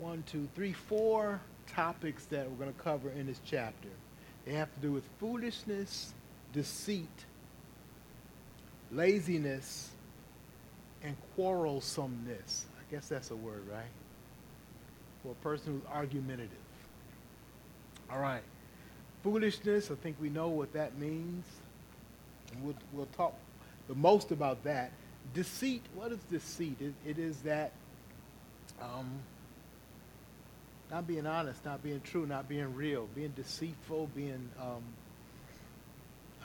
one, two, three, four topics that we're going to cover in this chapter. They have to do with foolishness, deceit, laziness, and quarrelsomeness. I guess that's a word, right? For a person who's argumentative. All right. Foolishness, I think we know what that means. And we'll, we'll talk the most about that. Deceit, what is deceit? it, it is that um, not being honest, not being true, not being real, being deceitful, being, um,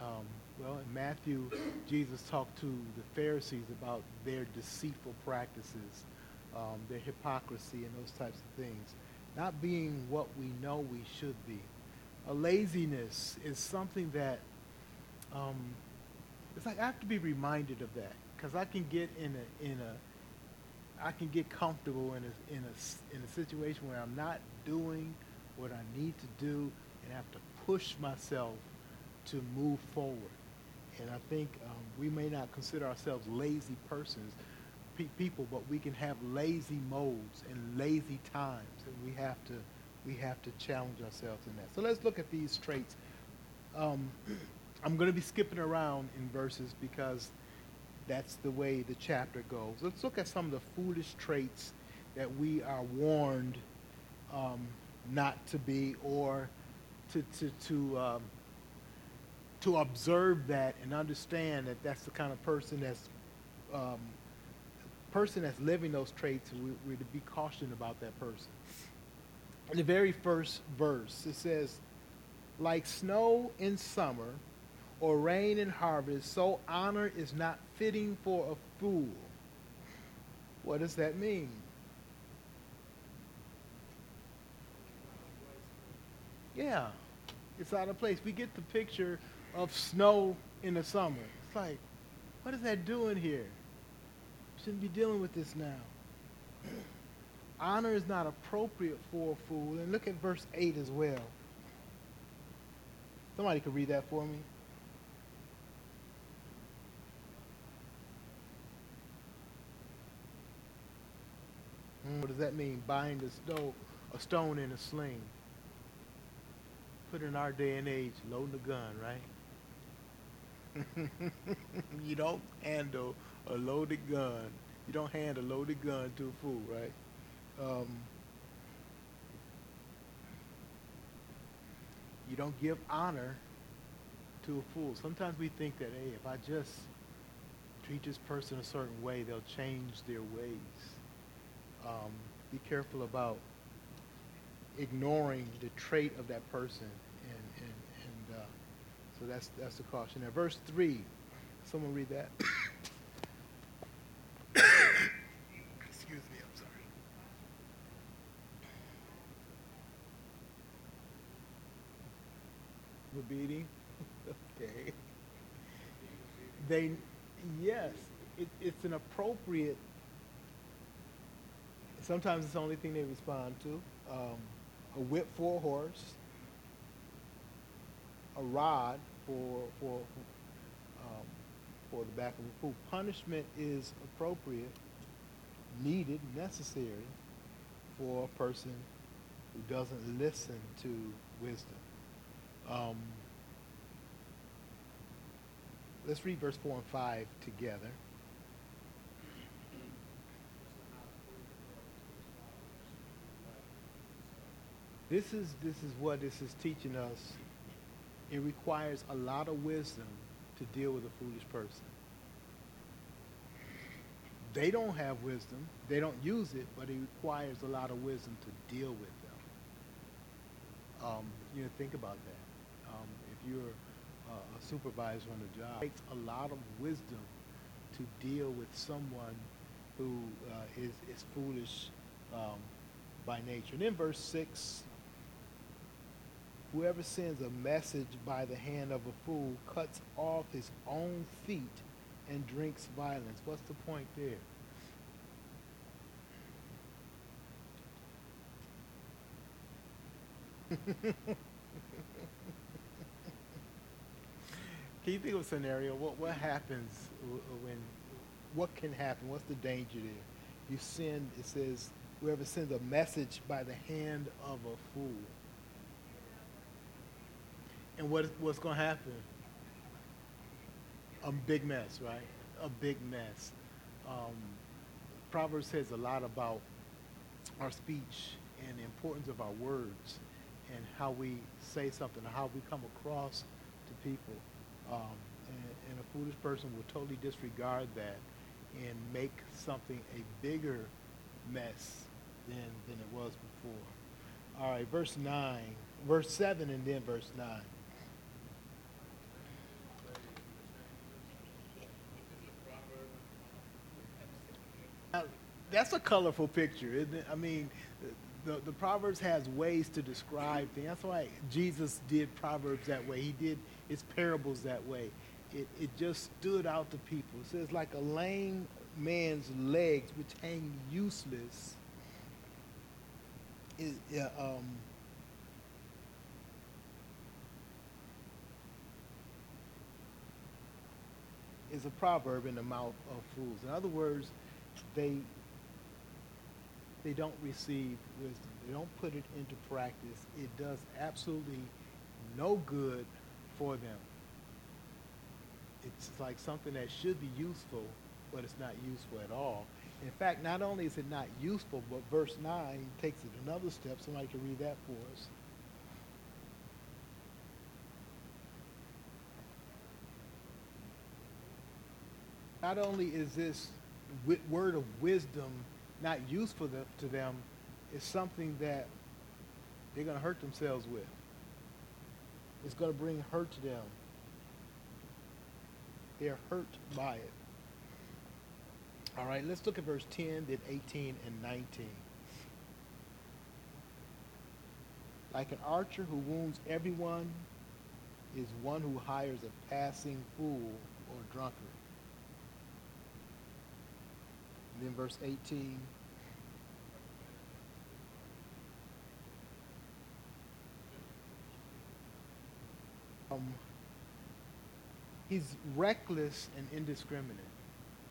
um, well, in Matthew, Jesus talked to the Pharisees about their deceitful practices, um, their hypocrisy, and those types of things. Not being what we know we should be. A laziness is something that um, it's like I have to be reminded of that because I can get in a in a I can get comfortable in a in a in a situation where I'm not doing what I need to do and have to push myself to move forward. And I think um, we may not consider ourselves lazy persons, pe- people, but we can have lazy modes and lazy times, and we have to we have to challenge ourselves in that. So let's look at these traits. Um, I'm going to be skipping around in verses because that's the way the chapter goes. Let's look at some of the foolish traits that we are warned um, not to be or to, to, to, um, to observe that and understand that that's the kind of person that's um, person that's living those traits we, we're to be cautioned about that person in the very first verse it says like snow in summer or rain in harvest, so honor is not fitting for a fool. What does that mean? Yeah, it's out of place. We get the picture of snow in the summer. It's like, what is that doing here? Shouldn't be dealing with this now. Honor is not appropriate for a fool. And look at verse 8 as well. Somebody could read that for me. What does that mean? Bind a, stone, a stone in a sling. Put in our day and age, loading a gun, right? you don't handle a loaded gun. You don't hand a loaded gun to a fool, right? Um, you don't give honor to a fool. Sometimes we think that, hey, if I just treat this person a certain way, they'll change their ways um, be careful about ignoring the trait of that person. And, and, and uh, so that's, that's the caution there. Verse 3, someone read that. Excuse me, I'm sorry. The beating? okay. They, yes, it, it's an appropriate Sometimes it's the only thing they respond to. Um, a whip for a horse, a rod for for um, for the back of a fool. Punishment is appropriate, needed, necessary for a person who doesn't listen to wisdom. Um, let's read verse four and five together. This is this is what this is teaching us. It requires a lot of wisdom to deal with a foolish person. They don't have wisdom. They don't use it, but it requires a lot of wisdom to deal with them. Um, you know, think about that. Um, if you're uh, a supervisor on the job, it takes a lot of wisdom to deal with someone who uh, is is foolish um, by nature. And in verse 6, Whoever sends a message by the hand of a fool cuts off his own feet and drinks violence. What's the point there? can you think of a scenario? What what happens when? What can happen? What's the danger there? You send. It says whoever sends a message by the hand of a fool. And what, what's going to happen? A big mess, right? A big mess. Um, Proverbs says a lot about our speech and the importance of our words and how we say something, how we come across to people. Um, and, and a foolish person will totally disregard that and make something a bigger mess than, than it was before. All right, verse 9, verse 7, and then verse 9. Now, that's a colorful picture, isn't it? I mean, the, the Proverbs has ways to describe things. That's why Jesus did Proverbs that way. He did his parables that way. It, it just stood out to people. It says, like a lame man's legs, which hang useless, is, uh, um, is a proverb in the mouth of fools. In other words, they they don't receive wisdom. They don't put it into practice. It does absolutely no good for them. It's like something that should be useful, but it's not useful at all. In fact, not only is it not useful, but verse 9 takes it another step. Somebody can read that for us. Not only is this word of wisdom not useful to them, is something that they're going to hurt themselves with. It's going to bring hurt to them. They're hurt by it. All right, let's look at verse 10, then 18 and 19. Like an archer who wounds everyone is one who hires a passing fool or drunkard. And then verse 18. Um, he's reckless and indiscriminate,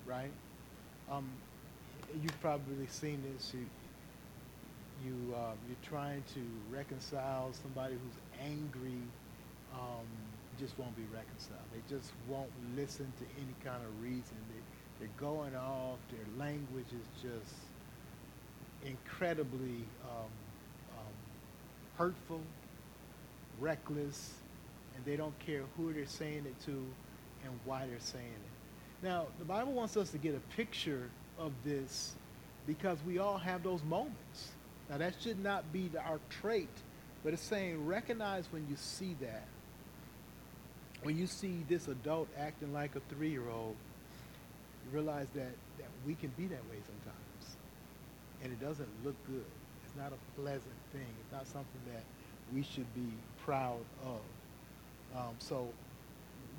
right? Um, you've probably seen this. You, you uh, you're trying to reconcile somebody who's angry. Um, just won't be reconciled. They just won't listen to any kind of reason. They, they're going off. Their language is just incredibly um, um, hurtful, reckless, and they don't care who they're saying it to and why they're saying it. Now, the Bible wants us to get a picture of this because we all have those moments. Now, that should not be our trait, but it's saying recognize when you see that. When you see this adult acting like a three year old, you realize that, that we can be that way sometimes. And it doesn't look good. It's not a pleasant thing. It's not something that we should be proud of. Um, so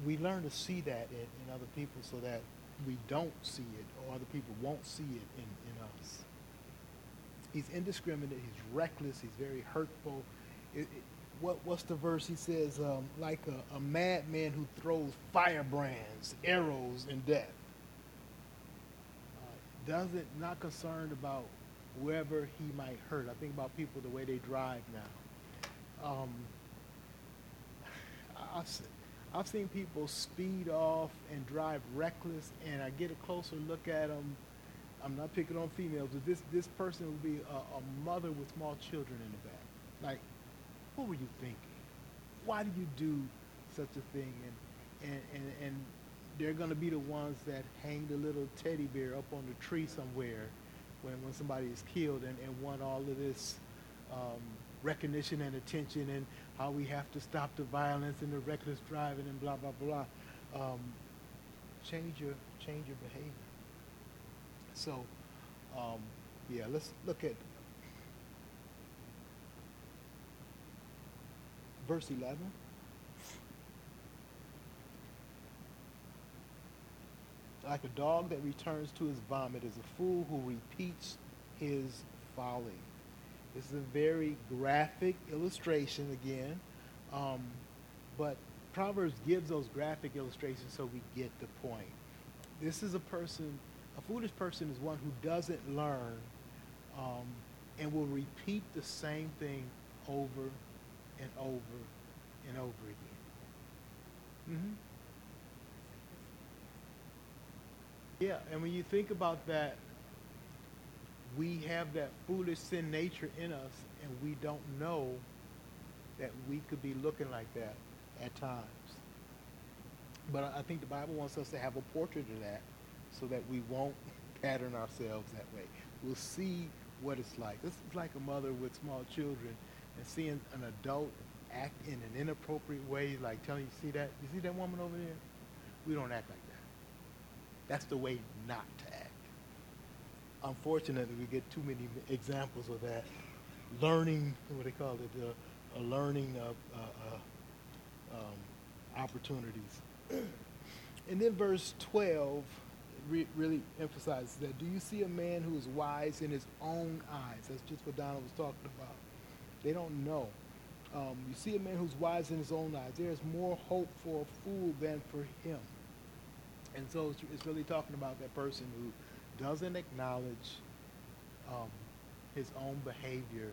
we learn to see that in, in, other people so that we don't see it or other people won't see it in, in us. He's indiscriminate. He's reckless. He's very hurtful. It, it, what, what's the verse? He says, um, like a, a madman who throws firebrands, arrows, and death doesn't not concerned about whoever he might hurt. I think about people the way they drive now. Um, I've, I've seen people speed off and drive reckless, and I get a closer look at them. I'm not picking on females, but this this person would be a, a mother with small children in the back. Like, what were you thinking? Why did you do such a thing? And and and, and they're going to be the ones that hang the little teddy bear up on the tree somewhere when, when somebody is killed and, and want all of this um, recognition and attention and how we have to stop the violence and the reckless driving and blah, blah, blah. Um, change your change your behavior. So, um, yeah, let's look at verse 11. Like a dog that returns to his vomit is a fool who repeats his folly. This is a very graphic illustration again, um, but Proverbs gives those graphic illustrations so we get the point. This is a person, a foolish person is one who doesn't learn um, and will repeat the same thing over and over and over again. Mm-hmm. Yeah, and when you think about that, we have that foolish sin nature in us, and we don't know that we could be looking like that at times. But I think the Bible wants us to have a portrait of that so that we won't pattern ourselves that way. We'll see what it's like. This is like a mother with small children and seeing an adult act in an inappropriate way, like telling you, see that? You see that woman over there? We don't act like that. That's the way not to act. Unfortunately, we get too many examples of that. Learning, what do they call it, uh, a learning of uh, uh, um, opportunities. and then verse 12 re- really emphasizes that. Do you see a man who is wise in his own eyes? That's just what Donald was talking about. They don't know. Um, you see a man who's wise in his own eyes. There's more hope for a fool than for him. And so it's, it's really talking about that person who doesn't acknowledge um, his own behavior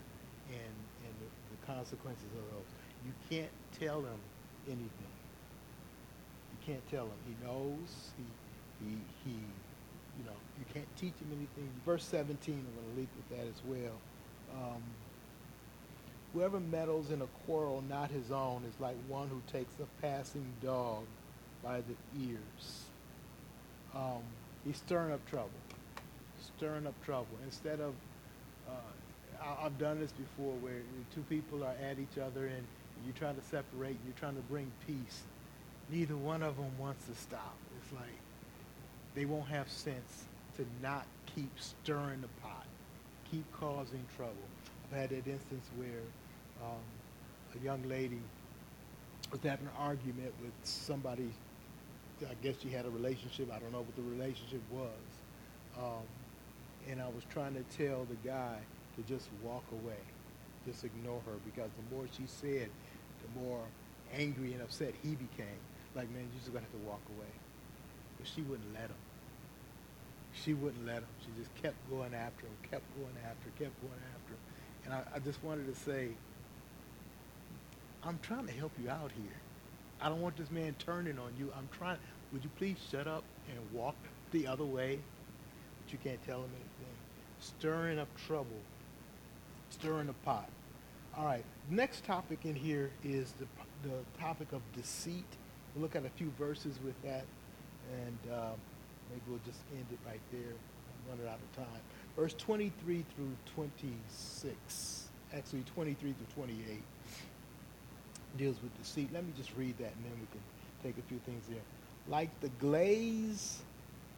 and, and the, the consequences of those. You can't tell him anything You can't tell him. He knows. He, he, he, you know, you can't teach him anything. Verse 17, I'm going to leap with that as well. Um, Whoever meddles in a quarrel not his own is like one who takes a passing dog by the ears. Um, he's stirring up trouble. Stirring up trouble. Instead of, uh, I, have done this before where two people are at each other and you're trying to separate, you're trying to bring peace neither one of them wants to stop. It's like they won't have sense to not keep stirring the pot, keep causing trouble. I've had that instance where um, a young lady was having an argument with somebody. I guess she had a relationship. I don't know what the relationship was. Um, and I was trying to tell the guy to just walk away, just ignore her, because the more she said, the more angry and upset he became like, man, you're just to have to walk away. But she wouldn't let him. She wouldn't let him. She just kept going after him, kept going after, him, kept going after him. And I, I just wanted to say, I'm trying to help you out here. I don't want this man turning on you. I'm trying. Would you please shut up and walk the other way? But you can't tell him anything. Stirring up trouble. Stirring the pot. All right. Next topic in here is the, the topic of deceit We'll look at a few verses with that, and um, maybe we'll just end it right there. I'm running out of time. Verse 23 through 26, actually 23 through 28, deals with deceit. Let me just read that, and then we can take a few things there. Like the glaze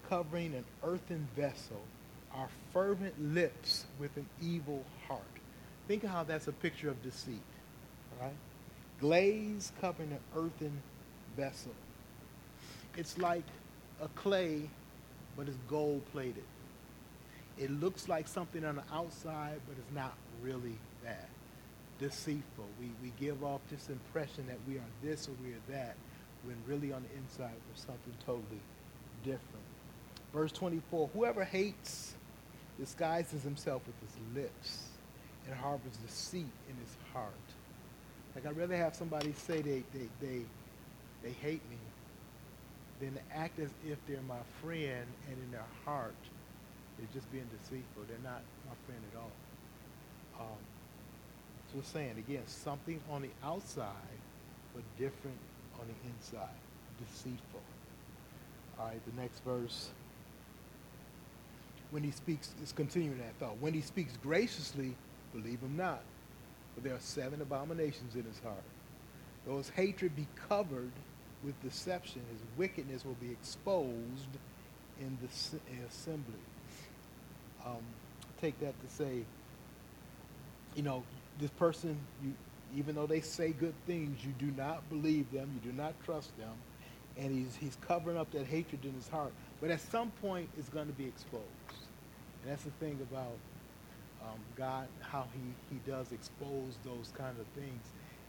covering an earthen vessel, are fervent lips with an evil heart. Think of how that's a picture of deceit. All right? Glaze covering an earthen vessel. It's like a clay, but it's gold plated. It looks like something on the outside, but it's not really that. Deceitful. We, we give off this impression that we are this or we are that, when really on the inside we're something totally different. Verse 24 Whoever hates disguises himself with his lips and harbors deceit in his heart. Like, I'd rather have somebody say they, they, they they hate me, than act as if they're my friend and in their heart they're just being deceitful. They're not my friend at all. Um, we're saying again, something on the outside, but different on the inside. Deceitful. All right, the next verse. When he speaks, is continuing that thought. When he speaks graciously, believe him not. For there are seven abominations in his heart. Though his hatred be covered with deception, his wickedness will be exposed in the assembly. Um, take that to say, you know, this person, you, even though they say good things, you do not believe them, you do not trust them, and he's, he's covering up that hatred in his heart. But at some point, it's going to be exposed. And that's the thing about um, God, how he, he does expose those kind of things.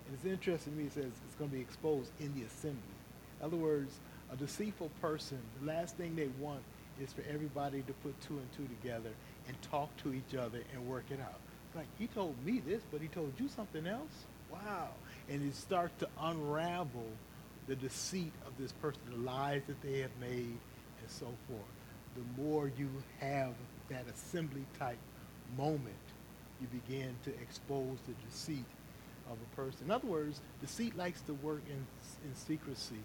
And it's interesting to me, it says it's going to be exposed in the assembly. In other words, a deceitful person, the last thing they want is for everybody to put two and two together and talk to each other and work it out. Like he told me this, but he told you something else. Wow. And it starts to unravel the deceit of this person, the lies that they have made, and so forth. The more you have that assembly type moment, you begin to expose the deceit of a person. In other words, deceit likes to work in, in secrecy,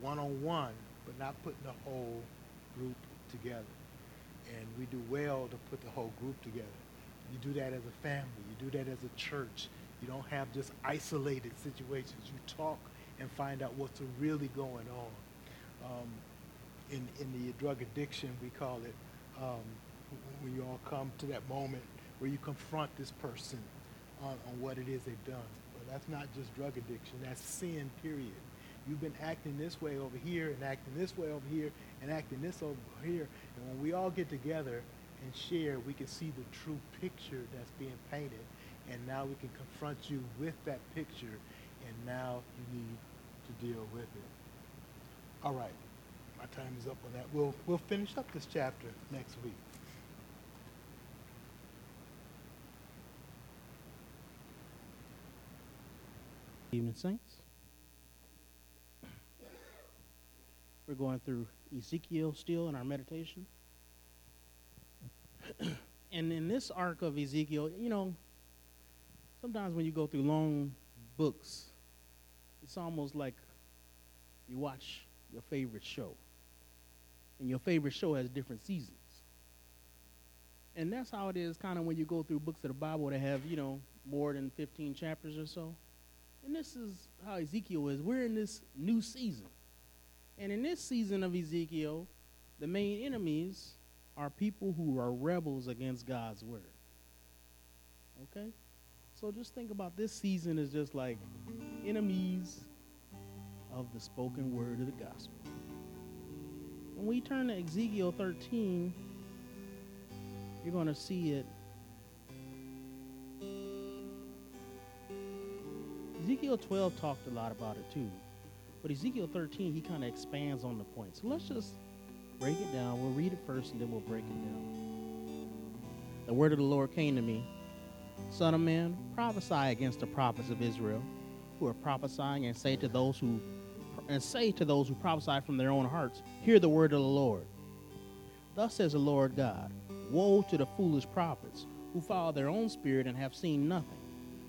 one on one, but not putting the whole group together. And we do well to put the whole group together. You do that as a family, you do that as a church. You don't have just isolated situations. You talk and find out what's really going on. Um, in, in the drug addiction, we call it um, when you all come to that moment where you confront this person on, on what it is they've done. But that's not just drug addiction, that's sin, period. You've been acting this way over here and acting this way over here and acting this over here. And when we all get together and share, we can see the true picture that's being painted. And now we can confront you with that picture. And now you need to deal with it. All right. My time is up on that. We'll, we'll finish up this chapter next week. Evening, Saints. We're going through Ezekiel still in our meditation. and in this arc of Ezekiel, you know, sometimes when you go through long books, it's almost like you watch your favorite show. And your favorite show has different seasons. And that's how it is kind of when you go through books of the Bible that have, you know, more than 15 chapters or so. And this is how Ezekiel is. We're in this new season. And in this season of Ezekiel, the main enemies are people who are rebels against God's word. Okay? So just think about this season as just like enemies of the spoken word of the gospel. When we turn to Ezekiel 13, you're going to see it Ezekiel 12 talked a lot about it too. But Ezekiel 13, he kind of expands on the point. So let's just break it down. We'll read it first and then we'll break it down. The word of the Lord came to me Son of man, prophesy against the prophets of Israel who are prophesying and say to those who and say to those who prophesy from their own hearts, Hear the word of the Lord. Thus says the Lord God Woe to the foolish prophets who follow their own spirit and have seen nothing.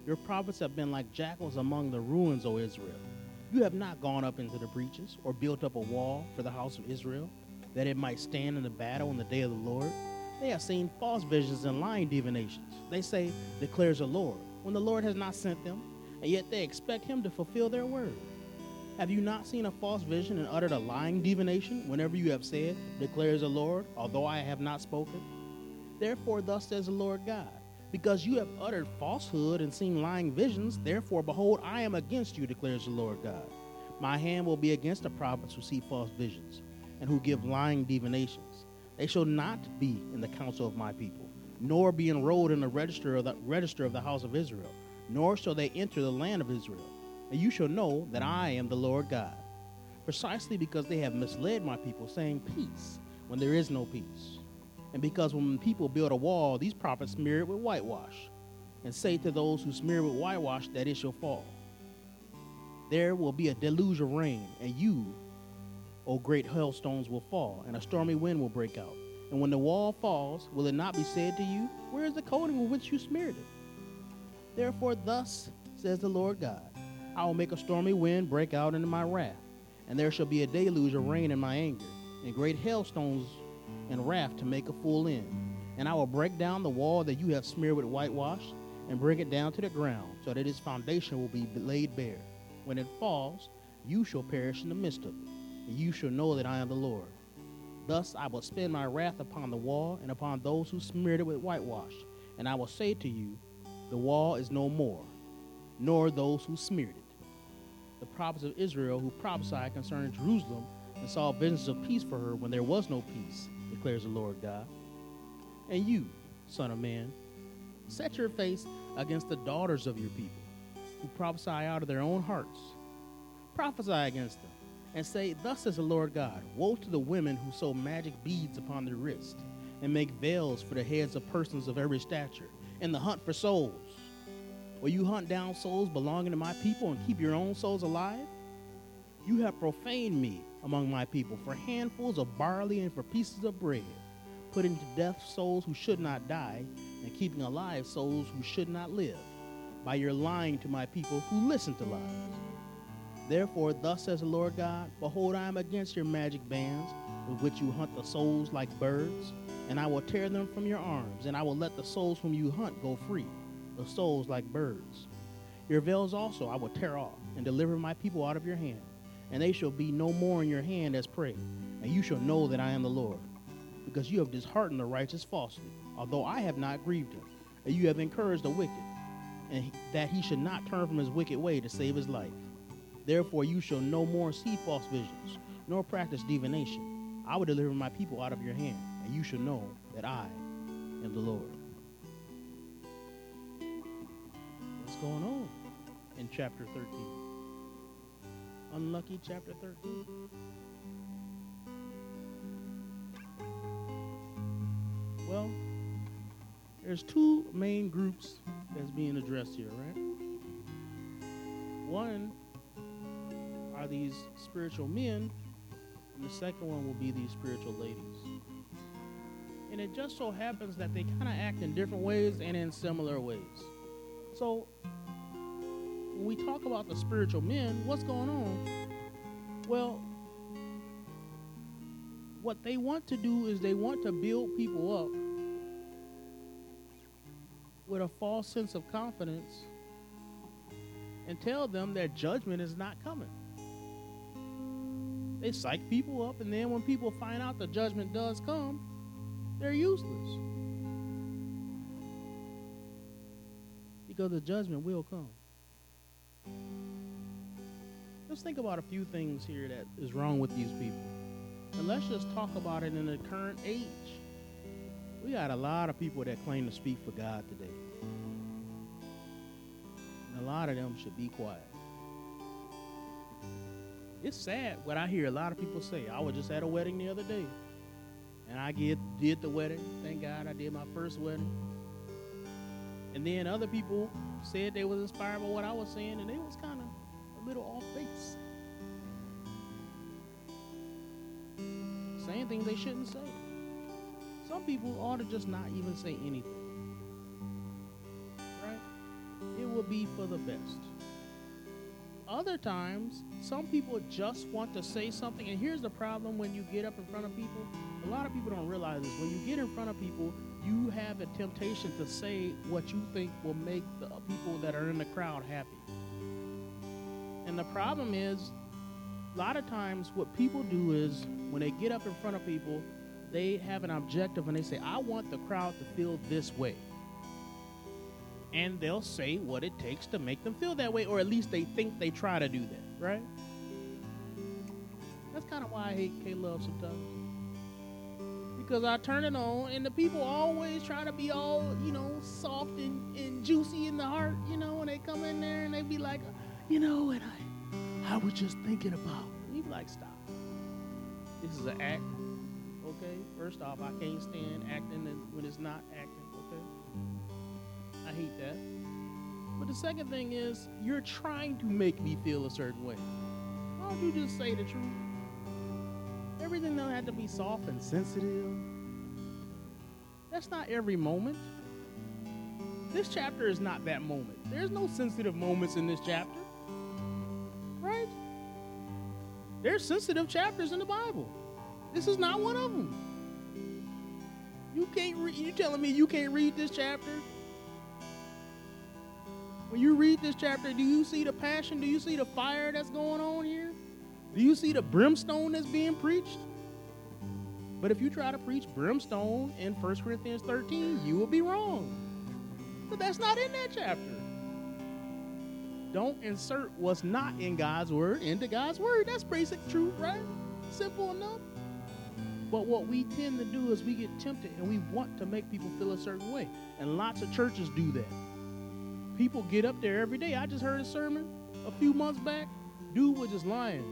Your prophets have been like jackals among the ruins, O Israel. You have not gone up into the breaches or built up a wall for the house of Israel, that it might stand in the battle in the day of the Lord. They have seen false visions and lying divinations. They say, declares the Lord, when the Lord has not sent them, and yet they expect him to fulfill their word. Have you not seen a false vision and uttered a lying divination whenever you have said, declares the Lord, although I have not spoken? Therefore, thus says the Lord God because you have uttered falsehood and seen lying visions. Therefore, behold, I am against you, declares the Lord God. My hand will be against the prophets who see false visions and who give lying divinations. They shall not be in the council of my people, nor be enrolled in the register of the register of the house of Israel, nor shall they enter the land of Israel. And you shall know that I am the Lord God. Precisely because they have misled my people, saying peace, when there is no peace and because when people build a wall, these prophets smear it with whitewash and say to those who smear with whitewash that it shall fall. There will be a deluge of rain, and you, O great hailstones, will fall, and a stormy wind will break out. And when the wall falls, will it not be said to you, Where is the coating with which you smeared it? Therefore, thus says the Lord God I will make a stormy wind break out into my wrath, and there shall be a deluge of rain in my anger, and great hailstones and wrath to make a full end. And I will break down the wall that you have smeared with whitewash and bring it down to the ground, so that its foundation will be laid bare. When it falls, you shall perish in the midst of it, and you shall know that I am the Lord. Thus I will spend my wrath upon the wall and upon those who smeared it with whitewash, and I will say to you, The wall is no more, nor those who smeared it. The prophets of Israel who prophesied concerning Jerusalem and saw visions of peace for her when there was no peace declares the Lord God. And you, Son of Man, set your face against the daughters of your people, who prophesy out of their own hearts. Prophesy against them, and say, Thus says the Lord God Woe to the women who sew magic beads upon their wrists, and make veils for the heads of persons of every stature, in the hunt for souls? Will you hunt down souls belonging to my people and keep your own souls alive? You have profaned me among my people for handfuls of barley and for pieces of bread, putting to death souls who should not die, and keeping alive souls who should not live, by your lying to my people who listen to lies. Therefore, thus says the Lord God Behold, I am against your magic bands, with which you hunt the souls like birds, and I will tear them from your arms, and I will let the souls whom you hunt go free, the souls like birds. Your veils also I will tear off, and deliver my people out of your hand, and they shall be no more in your hand as prey, and you shall know that I am the Lord. Because you have disheartened the righteous falsely, although I have not grieved him, and you have encouraged the wicked, and that he should not turn from his wicked way to save his life. Therefore, you shall no more see false visions, nor practice divination. I will deliver my people out of your hand, and you shall know that I am the Lord. What's going on in chapter 13? Unlucky chapter 13. Well, there's two main groups that's being addressed here, right? One are these spiritual men, and the second one will be these spiritual ladies. And it just so happens that they kind of act in different ways and in similar ways. So, when we talk about the spiritual men, what's going on? Well, what they want to do is they want to build people up with a false sense of confidence and tell them that judgment is not coming. They psych people up, and then when people find out the judgment does come, they're useless. Because the judgment will come. Let's think about a few things here that is wrong with these people. And let's just talk about it in the current age. We got a lot of people that claim to speak for God today. And a lot of them should be quiet. It's sad what I hear a lot of people say. I was just at a wedding the other day. And I get, did the wedding. Thank God I did my first wedding. And then other people said they was inspired by what I was saying, and they was kind of a little off base. Saying things they shouldn't say. Some people ought to just not even say anything. Right? It will be for the best. Other times, some people just want to say something, and here's the problem when you get up in front of people. A lot of people don't realize this. When you get in front of people, you have a temptation to say what you think will make the people that are in the crowd happy. And the problem is, a lot of times, what people do is when they get up in front of people, they have an objective and they say, I want the crowd to feel this way. And they'll say what it takes to make them feel that way, or at least they think they try to do that, right? That's kind of why I hate K Love sometimes. Because I turn it on and the people always try to be all, you know, soft and, and juicy in the heart, you know, when they come in there and they be like, you know, and I I was just thinking about. You like, stop. This is an act. Okay? First off, I can't stand acting when it's not acting, hate that. But the second thing is, you're trying to make me feel a certain way. Why don't you just say the truth? Everything don't have to be soft and sensitive. That's not every moment. This chapter is not that moment. There's no sensitive moments in this chapter. Right? There's sensitive chapters in the Bible. This is not one of them. You can't read you telling me you can't read this chapter? When you read this chapter, do you see the passion? Do you see the fire that's going on here? Do you see the brimstone that's being preached? But if you try to preach brimstone in 1 Corinthians 13, you will be wrong. But that's not in that chapter. Don't insert what's not in God's word into God's word. That's basic truth, right? Simple enough. But what we tend to do is we get tempted and we want to make people feel a certain way. And lots of churches do that. People get up there every day. I just heard a sermon a few months back. Dude was just lying.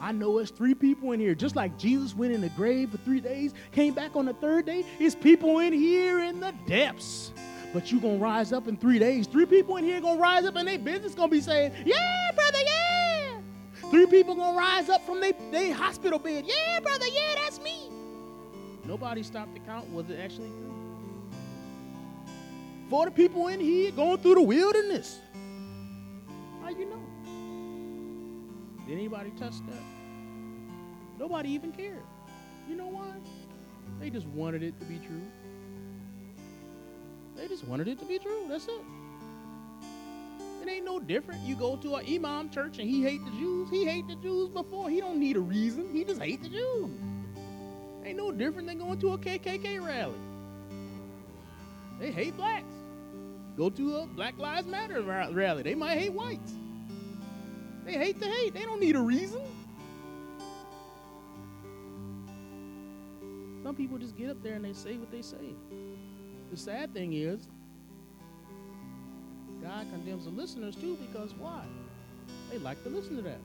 I know it's three people in here. Just like Jesus went in the grave for three days, came back on the third day, it's people in here in the depths. But you gonna rise up in three days. Three people in here gonna rise up and their business gonna be saying, Yeah, brother, yeah. Three people gonna rise up from their they hospital bed. Yeah, brother, yeah, that's me. Nobody stopped to count. Was it actually three? For the people in here going through the wilderness. How you know? Did anybody touch that? Nobody even cared. You know why? They just wanted it to be true. They just wanted it to be true. That's it. It ain't no different. You go to an imam church and he hate the Jews. He hate the Jews before. He don't need a reason. He just hate the Jews. Ain't no different than going to a KKK rally. They hate blacks. Go to a Black Lives Matter rally. They might hate whites. They hate the hate. They don't need a reason. Some people just get up there and they say what they say. The sad thing is, God condemns the listeners too because why? They like to listen to that.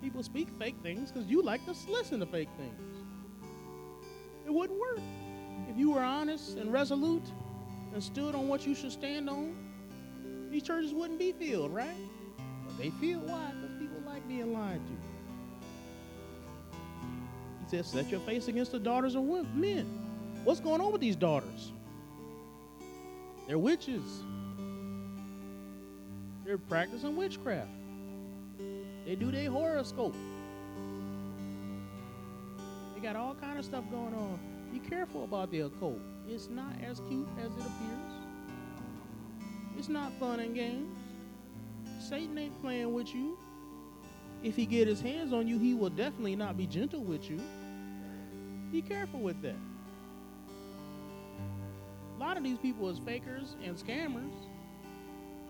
People speak fake things because you like to listen to fake things. It wouldn't work. If you were honest and resolute and stood on what you should stand on, these churches wouldn't be filled, right? But they feel why? Because people like being lied to. He says, set your face against the daughters of men. What's going on with these daughters? They're witches. They're practicing witchcraft. They do their horoscope. They got all kind of stuff going on. Be careful about the occult. It's not as cute as it appears. It's not fun and games. Satan ain't playing with you. If he get his hands on you, he will definitely not be gentle with you. Be careful with that. A lot of these people is fakers and scammers.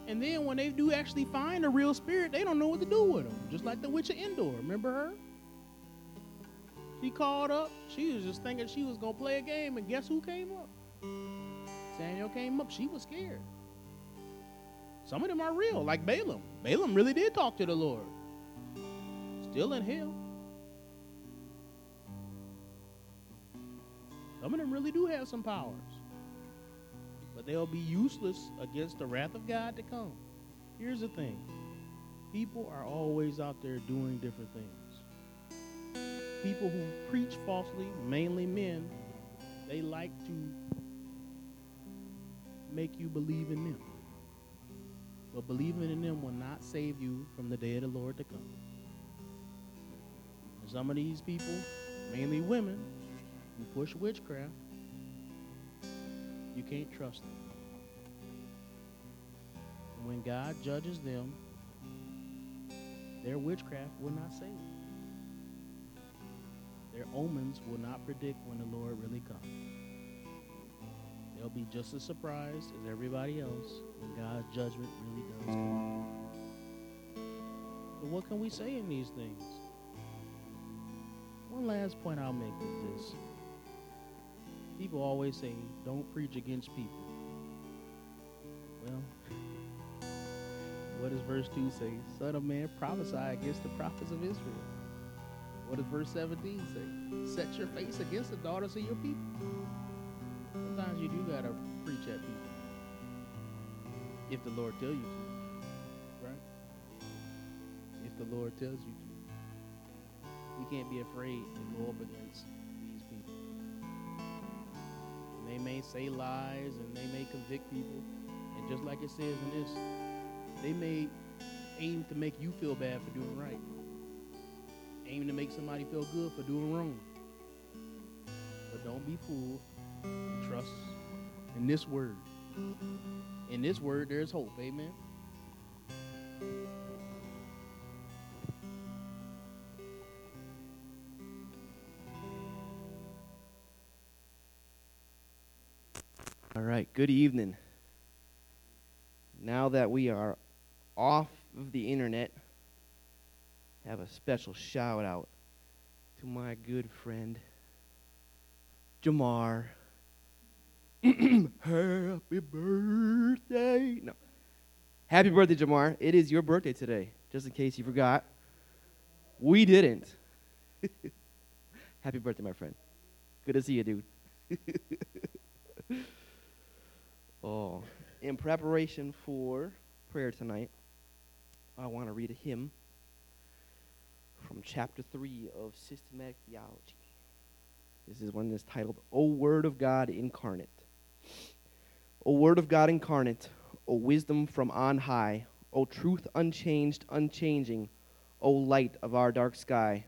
And then when they do actually find a real spirit, they don't know what to do with them. Just like the witch of Endor. Remember her? She called up. She was just thinking she was going to play a game. And guess who came up? Samuel came up. She was scared. Some of them are real, like Balaam. Balaam really did talk to the Lord. Still in hell. Some of them really do have some powers. But they'll be useless against the wrath of God to come. Here's the thing people are always out there doing different things. People who preach falsely, mainly men, they like to make you believe in them. But believing in them will not save you from the day of the Lord to come. And some of these people, mainly women, who push witchcraft, you can't trust them. And when God judges them, their witchcraft will not save. Their omens will not predict when the Lord really comes. They'll be just as surprised as everybody else when God's judgment really does come. So, what can we say in these things? One last point I'll make is this. People always say, don't preach against people. Well, what does verse 2 say? Son of man, prophesy against the prophets of Israel. What does verse 17 say? Set your face against the daughters of your people. Sometimes you do gotta preach at people. If the Lord tells you to. Right? If the Lord tells you to. You can't be afraid to go up against these people. And they may say lies and they may convict people. And just like it says in this, they may aim to make you feel bad for doing right. Aim to make somebody feel good for doing wrong. But don't be fooled trust in this word. In this word, there's hope. Amen. All right, good evening. Now that we are off of the internet, have a special shout out to my good friend Jamar. Happy birthday. No. Happy birthday, Jamar. It is your birthday today. just in case you forgot. We didn't. Happy birthday, my friend. Good to see you, dude. oh, in preparation for prayer tonight, I want to read a hymn from chapter 3 of Systematic Theology. This is one that's titled, O Word of God Incarnate. O Word of God incarnate, O wisdom from on high, O truth unchanged, unchanging, O light of our dark sky,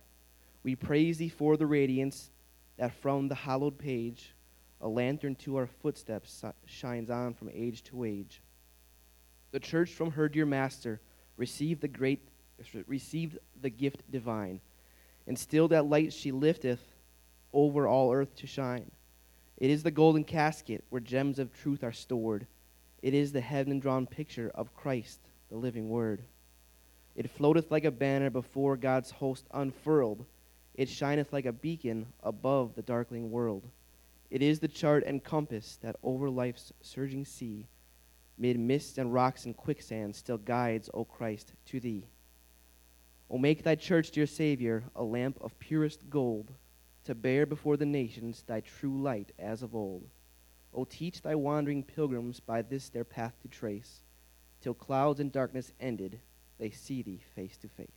we praise thee for the radiance that from the hallowed page a lantern to our footsteps shines on from age to age. The church from her dear master received the great received the gift divine, and still that light she lifteth over all earth to shine. It is the golden casket where gems of truth are stored. It is the heaven drawn picture of Christ, the living Word. It floateth like a banner before God's host unfurled. It shineth like a beacon above the darkling world. It is the chart and compass that over life's surging sea, mid mists and rocks and quicksand, still guides, O Christ, to thee. O make thy church, dear Savior, a lamp of purest gold to bear before the nations thy true light as of old. O teach thy wandering pilgrims by this their path to trace, till clouds and darkness ended, they see thee face to face.